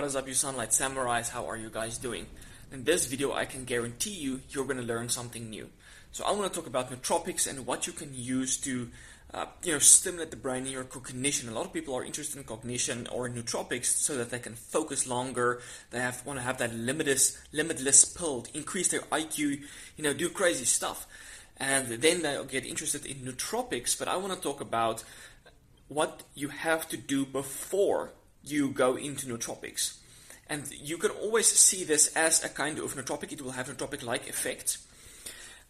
What is up you Sunlight Samurais, how are you guys doing? In this video I can guarantee you you're going to learn something new. So I want to talk about nootropics and what you can use to uh, you know, stimulate the brain and your cognition. A lot of people are interested in cognition or nootropics so that they can focus longer. They have want to have that limitless, limitless pill, increase their IQ, you know, do crazy stuff. And then they'll get interested in nootropics. But I want to talk about what you have to do before you go into nootropics. And you can always see this as a kind of nootropic. It will have nootropic-like effects.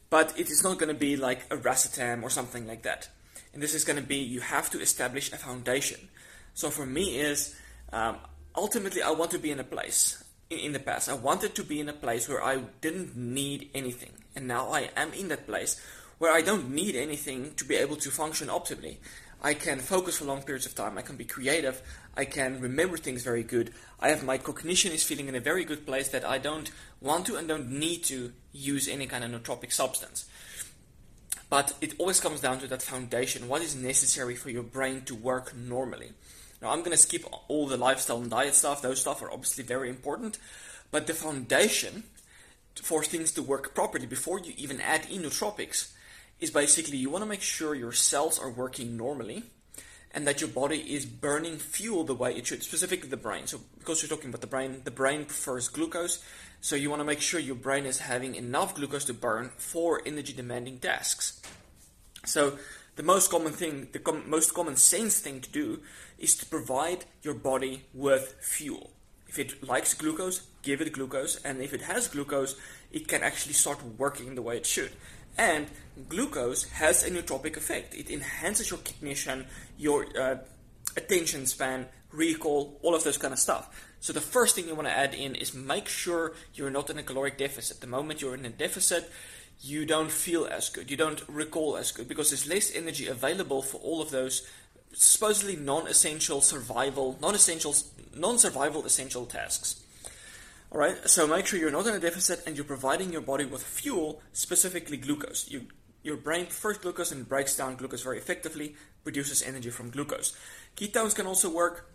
But it is not going to be like a racetam or something like that. And this is going to be, you have to establish a foundation. So for me is, um, ultimately I want to be in a place, in the past, I wanted to be in a place where I didn't need anything. And now I am in that place where I don't need anything to be able to function optimally. I can focus for long periods of time. I can be creative. I can remember things very good. I have my cognition is feeling in a very good place that I don't want to and don't need to use any kind of nootropic substance. But it always comes down to that foundation. What is necessary for your brain to work normally? Now, I'm going to skip all the lifestyle and diet stuff. Those stuff are obviously very important. But the foundation for things to work properly before you even add in nootropics is basically you want to make sure your cells are working normally and that your body is burning fuel the way it should, specifically the brain. So, because we're talking about the brain, the brain prefers glucose, so you want to make sure your brain is having enough glucose to burn for energy demanding tasks. So, the most common thing, the com- most common sense thing to do is to provide your body with fuel. If it likes glucose, give it glucose, and if it has glucose, it can actually start working the way it should. And glucose has a nootropic effect. It enhances your cognition, your uh, attention span, recall, all of those kind of stuff. So the first thing you want to add in is make sure you're not in a caloric deficit. The moment you're in a deficit, you don't feel as good, you don't recall as good because there's less energy available for all of those supposedly non-essential survival, non-essential, non-survival essential tasks. All right, so make sure you're not in a deficit and you're providing your body with fuel, specifically glucose. You, your brain prefers glucose and breaks down glucose very effectively, produces energy from glucose. Ketones can also work,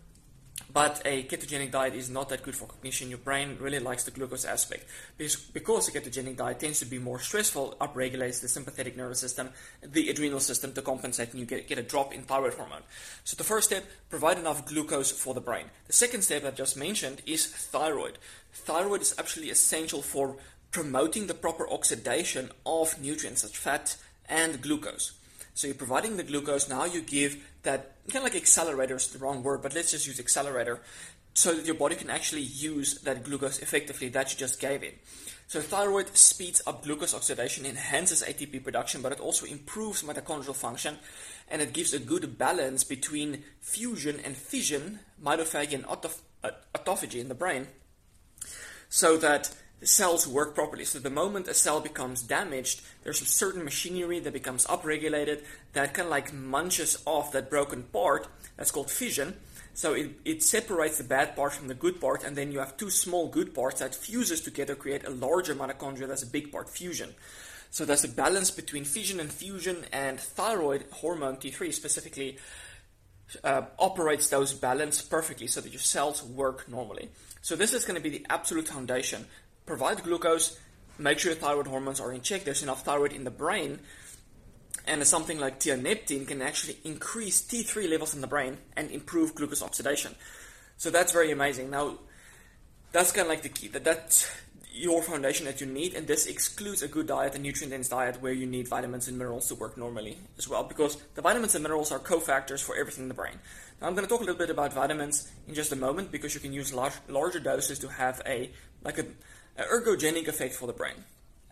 but a ketogenic diet is not that good for cognition. Your brain really likes the glucose aspect. Because, a ketogenic diet tends to be more stressful, upregulates the sympathetic nervous system, the adrenal system to compensate, and you get, get a drop in thyroid hormone. So the first step, provide enough glucose for the brain. The second step I just mentioned is thyroid. Thyroid is actually essential for promoting the proper oxidation of nutrients such fat and glucose. So you're providing the glucose, now you give that, kind of like accelerator is the wrong word, but let's just use accelerator, so that your body can actually use that glucose effectively that you just gave it. So thyroid speeds up glucose oxidation, enhances ATP production, but it also improves mitochondrial function, and it gives a good balance between fusion and fission, mitophagy and autophagy uh, in the brain, so that the cells work properly. So the moment a cell becomes damaged, there's a certain machinery that becomes upregulated that kind of like munches off that broken part. That's called fission. So it, it separates the bad part from the good part, and then you have two small good parts that fuses together, create a larger mitochondria. That's a big part, fusion. So there's a balance between fission and fusion, and thyroid hormone T3 specifically uh, operates those balance perfectly so that your cells work normally. So this is going to be the absolute foundation provide glucose, make sure your thyroid hormones are in check, there's enough thyroid in the brain, and something like tianeptine can actually increase T3 levels in the brain and improve glucose oxidation. So that's very amazing. Now, that's kind of like the key. That that's your foundation that you need, and this excludes a good diet, a nutrient-dense diet, where you need vitamins and minerals to work normally as well, because the vitamins and minerals are cofactors for everything in the brain. Now, I'm going to talk a little bit about vitamins in just a moment, because you can use large, larger doses to have a like a Uh, ergogenic effect for the brain.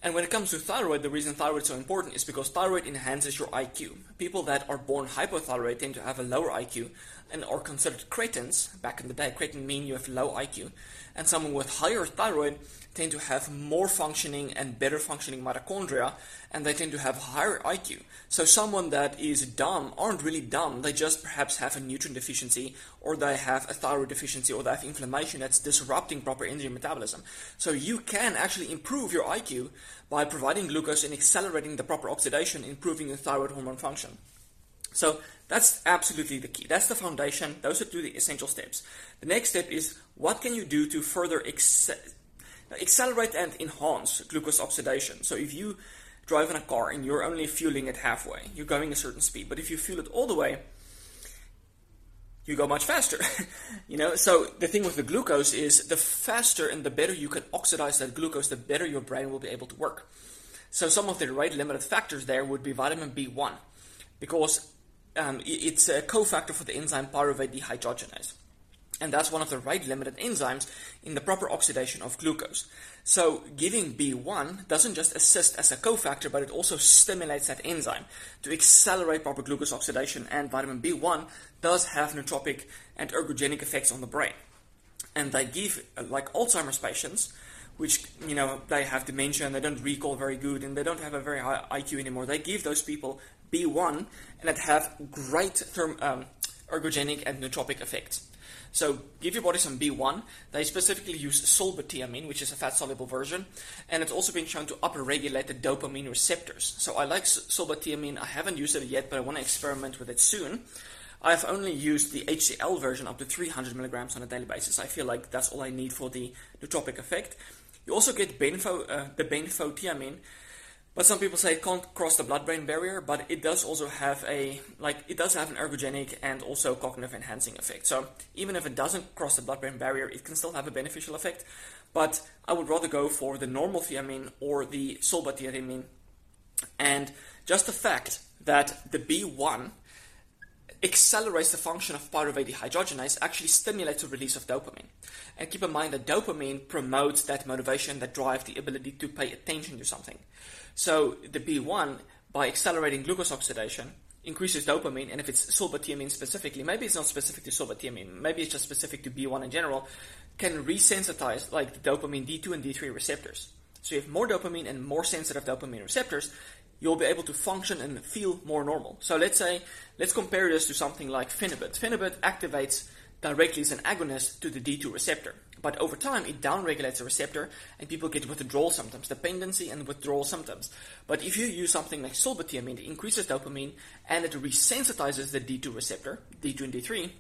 And when it comes to thyroid, the reason thyroid is so important is because thyroid enhances your IQ. People that are born hypothyroid tend to have a lower IQ and are considered cretins. Back in the day, cretin mean you have low IQ. And someone with higher thyroid tend to have more functioning and better functioning mitochondria, and they tend to have higher IQ. So someone that is dumb aren't really dumb. They just perhaps have a nutrient deficiency, or they have a thyroid deficiency, or they have inflammation that's disrupting proper energy metabolism. So you can actually improve your IQ by providing glucose and accelerating the proper oxidation, improving your thyroid hormone function. So that's absolutely the key. That's the foundation. Those are two the essential steps. The next step is what can you do to further ex- accelerate and enhance glucose oxidation. So if you drive in a car and you're only fueling it halfway, you're going a certain speed. But if you fuel it all the way, you go much faster. you know, so the thing with the glucose is the faster and the better you can oxidize that glucose, the better your brain will be able to work. So some of the rate limited factors there would be vitamin B1 because um, it's a cofactor for the enzyme pyruvate dehydrogenase. And that's one of the rate limited enzymes in the proper oxidation of glucose. So giving B1 doesn't just assist as a cofactor, but it also stimulates that enzyme to accelerate proper glucose oxidation. And vitamin B1 does have nootropic and ergogenic effects on the brain. And they give, like Alzheimer's patients, which you know they have dementia and they don't recall very good and they don't have a very high IQ anymore. They give those people B1 and it have great therm, um, ergogenic and nootropic effects. So give your body some B1. They specifically use sulbutiamine, which is a fat-soluble version, and it's also been shown to upregulate the dopamine receptors. So I like sulbutiamine. I haven't used it yet, but I want to experiment with it soon. I've only used the HCl version up to 300 milligrams on a daily basis. I feel like that's all I need for the nootropic effect. You also get benfo, uh, the benfotiamine, but some people say it can't cross the blood-brain barrier, but it does also have a like it does have an ergogenic and also cognitive enhancing effect. So even if it doesn't cross the blood-brain barrier, it can still have a beneficial effect. But I would rather go for the normal thiamine or the sulbutiamine. And just the fact that the B1 accelerates the function of pyruvate dehydrogenase actually stimulates the release of dopamine. And keep in mind that dopamine promotes that motivation, that drive, the ability to pay attention to something. So the B1, by accelerating glucose oxidation, increases dopamine, and if it's sulbutiamine specifically, maybe it's not specific to sulbutiamine, maybe it's just specific to B1 in general, can resensitize like the dopamine D2 and D3 receptors. So you have more dopamine and more sensitive dopamine receptors, you'll be able to function and feel more normal. So let's say, let's compare this to something like Phenibut. Phenibut activates directly as an agonist to the D2 receptor. But over time, it downregulates the receptor, and people get withdrawal symptoms, dependency and withdrawal symptoms. But if you use something like sulbutiamine, it increases dopamine and it resensitizes the D2 receptor, D2 and D3,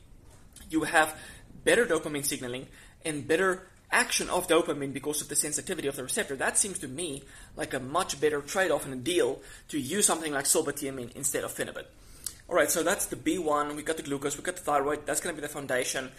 you have better dopamine signaling and better action of dopamine because of the sensitivity of the receptor. That seems to me like a much better trade-off and a deal to use something like sulbutiamine instead of Phenibut. Alright, so that's the B1, we got the glucose, we got the thyroid, that's going to be the foundation.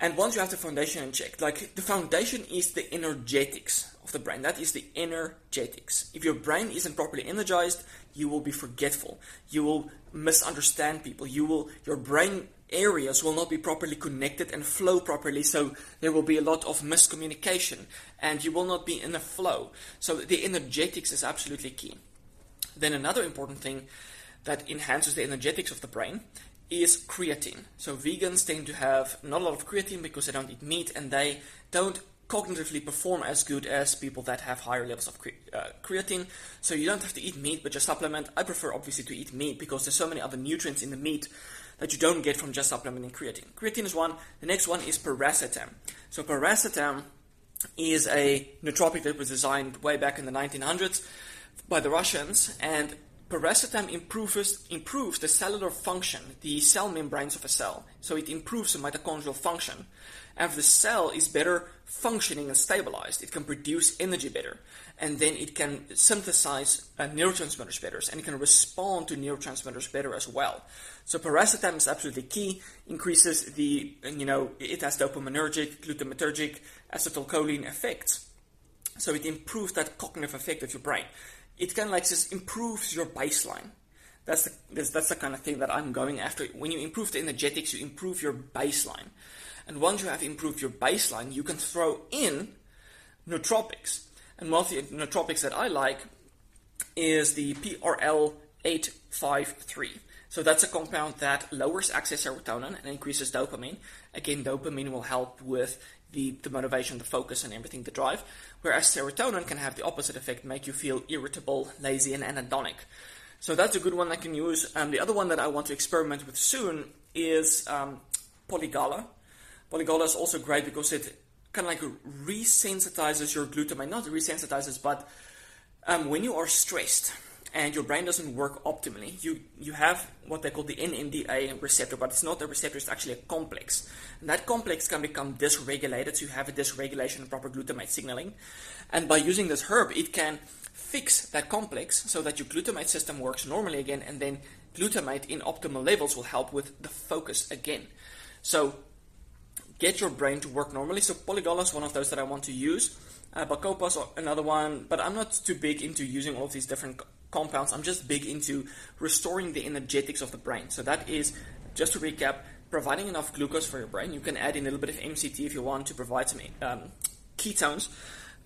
And once you have the foundation in check, like the foundation is the energetics of the brain. That is the energetics. If your brain isn't properly energized, you will be forgetful. You will misunderstand people. You will your brain areas will not be properly connected and flow properly, so there will be a lot of miscommunication and you will not be in a flow. So the energetics is absolutely key. Then another important thing that enhances the energetics of the brain is creatine. So vegans tend to have not a lot of creatine because they don't eat meat and they don't cognitively perform as good as people that have higher levels of cre- uh, creatine. So you don't have to eat meat, but just supplement. I prefer obviously to eat meat because there's so many other nutrients in the meat that you don't get from just supplementing creatine. Creatine is one. The next one is piracetam. So piracetam is a nootropic that was designed way back in the 1900s by the Russians, and Piracetam improves, improves the cellular function, the cell membranes of a cell. So it improves the mitochondrial function. And if the cell is better functioning and stabilized, it can produce energy better. And then it can synthesize uh, neurotransmitters better. And it can respond to neurotransmitters better as well. So piracetam is absolutely key. Increases the, you know, it has dopaminergic, glutamatergic, acetylcholine effects. So it improves that cognitive effect of your brain it kind of like just improves your baseline. That's the, that's, that's the kind of thing that I'm going after. When you improve the energetics, you improve your baseline. And once you have improved your baseline, you can throw in nootropics. And one of the nootropics that I like is the PRL853. So that's a compound that lowers excess serotonin and increases dopamine. Again, dopamine will help with the, the motivation, the focus, and everything, the drive. Whereas serotonin can have the opposite effect, make you feel irritable, lazy, and anhedonic. So that's a good one I can use. Um, the other one that I want to experiment with soon is um, Polygala. Polygala is also great because it kind of like resensitizes your glutamate, Not resensitizes, but um, when you are stressed and your brain doesn't work optimally. You you have what they call the NMDA receptor, but it's not a receptor; it's actually a complex. And that complex can become dysregulated, so you have a dysregulation of proper glutamate signaling. And by using this herb, it can fix that complex so that your glutamate system works normally again, and then glutamate in optimal levels will help with the focus again. So get your brain to work normally. So Polygala is one of those that I want to use. Uh, Bacopa's another one, but I'm not too big into using all of these different compounds. I'm just big into restoring the energetics of the brain. So that is, just to recap, providing enough glucose for your brain. You can add in a little bit of MCT if you want to provide some um, ketones.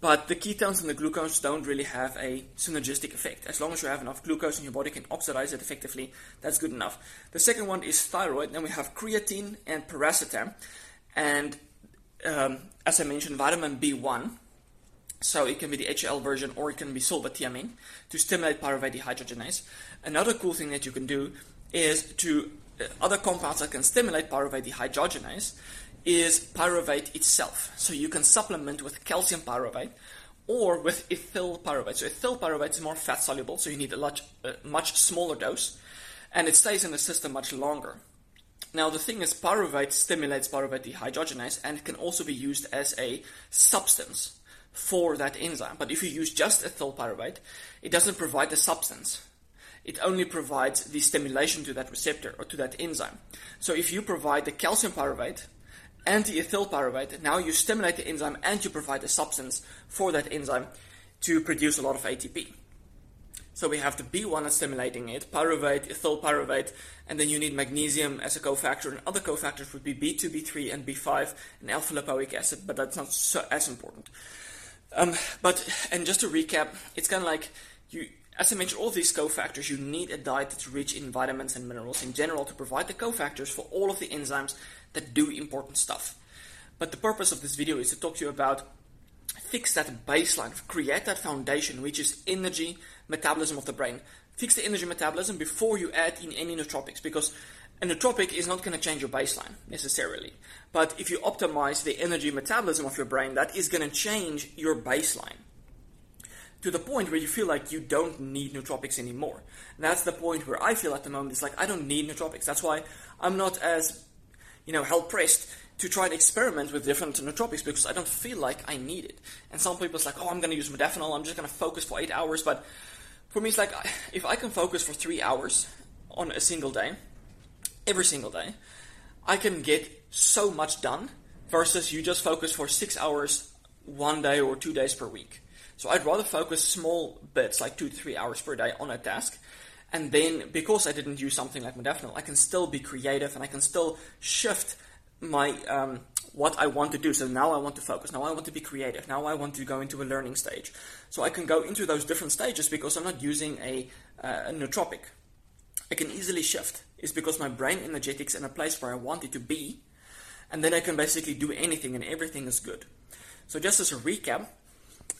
But the ketones and the glucose don't really have a synergistic effect. As long as you have enough glucose and your body can oxidize it effectively, that's good enough. The second one is thyroid. Then we have creatine and piracetam, And um, as I mentioned, vitamin B1 so it can be the HL version or it can be sulbutiamine to stimulate pyruvate dehydrogenase. Another cool thing that you can do is to uh, other compounds that can stimulate pyruvate dehydrogenase is pyruvate itself. So you can supplement with calcium pyruvate or with ethyl pyruvate. So ethyl pyruvate is more fat soluble, so you need a much, much smaller dose, and it stays in the system much longer. Now the thing is, pyruvate stimulates pyruvate dehydrogenase, and it can also be used as a substance for that enzyme. But if you use just ethyl pyruvate, it doesn't provide the substance. It only provides the stimulation to that receptor or to that enzyme. So if you provide the calcium pyruvate and the ethyl pyruvate, now you stimulate the enzyme and you provide the substance for that enzyme to produce a lot of ATP. So we have the B1 that's stimulating it, pyruvate, ethyl pyruvate, and then you need magnesium as a cofactor. And other cofactors would be B2, B3, and B5, and alpha lipoic acid, but that's not so, as important. Um, but and just to recap, it's kind of like you, as I mentioned, all these cofactors. You need a diet that's rich in vitamins and minerals in general to provide the cofactors for all of the enzymes that do important stuff. But the purpose of this video is to talk to you about fix that baseline, create that foundation, which is energy metabolism of the brain. Fix the energy metabolism before you add in any nootropics, because a nootropic is not going to change your baseline necessarily. But if you optimize the energy metabolism of your brain, that is going to change your baseline to the point where you feel like you don't need nootropics anymore. And that's the point where I feel at the moment. It's like I don't need nootropics. That's why I'm not as, you know, hell pressed to try and experiment with different nootropics because I don't feel like I need it. And some people's like, oh, I'm going to use modafinil. I'm just going to focus for eight hours. But for me, it's like if I can focus for three hours on a single day, every single day, I can get so much done versus you just focus for six hours one day or two days per week. So I'd rather focus small bits, like two to three hours per day, on a task. And then, because I didn't use something like modafinil, I can still be creative and I can still shift my um, what I want to do. So now I want to focus. Now I want to be creative. Now I want to go into a learning stage. So I can go into those different stages because I'm not using a, uh, a nootropic. I can easily shift. Is because my brain energetics in a place where I want it to be, and then I can basically do anything and everything is good. So just as a recap,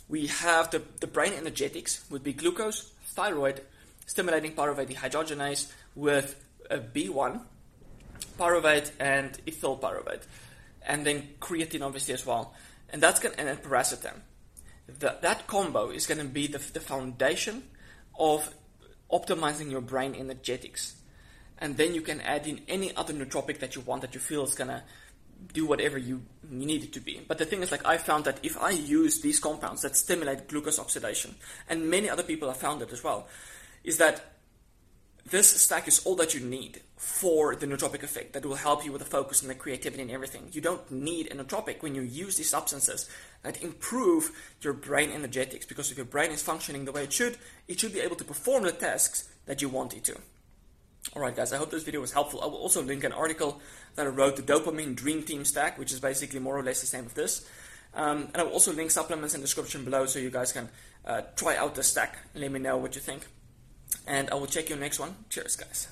we have the, the brain energetics would be glucose, thyroid, stimulating pyruvate dehydrogenase with a B1, pyruvate and ethyl pyruvate, and then creatine obviously as well. And that's going and then piracetam. That, that combo is going to be the, the foundation of optimizing your brain energetics. And then you can add in any other nootropic that you want that you feel is going to do whatever you need it to be. But the thing is, like, I found that if I use these compounds that stimulate glucose oxidation, and many other people have found it as well, is that this stack is all that you need for the nootropic effect that will help you with the focus and the creativity and everything. You don't need a nootropic when you use these substances that improve your brain energetics because if your brain is functioning the way it should, it should be able to perform the tasks that you want it to. Alright guys, I hope this video was helpful. I will also link an article that I wrote, the Dopamine Dream Team Stack, which is basically more or less the same as this. Um, and I will also link supplements in the description below so you guys can uh, try out the stack and let me know what you think. And I will check you next one. Cheers guys.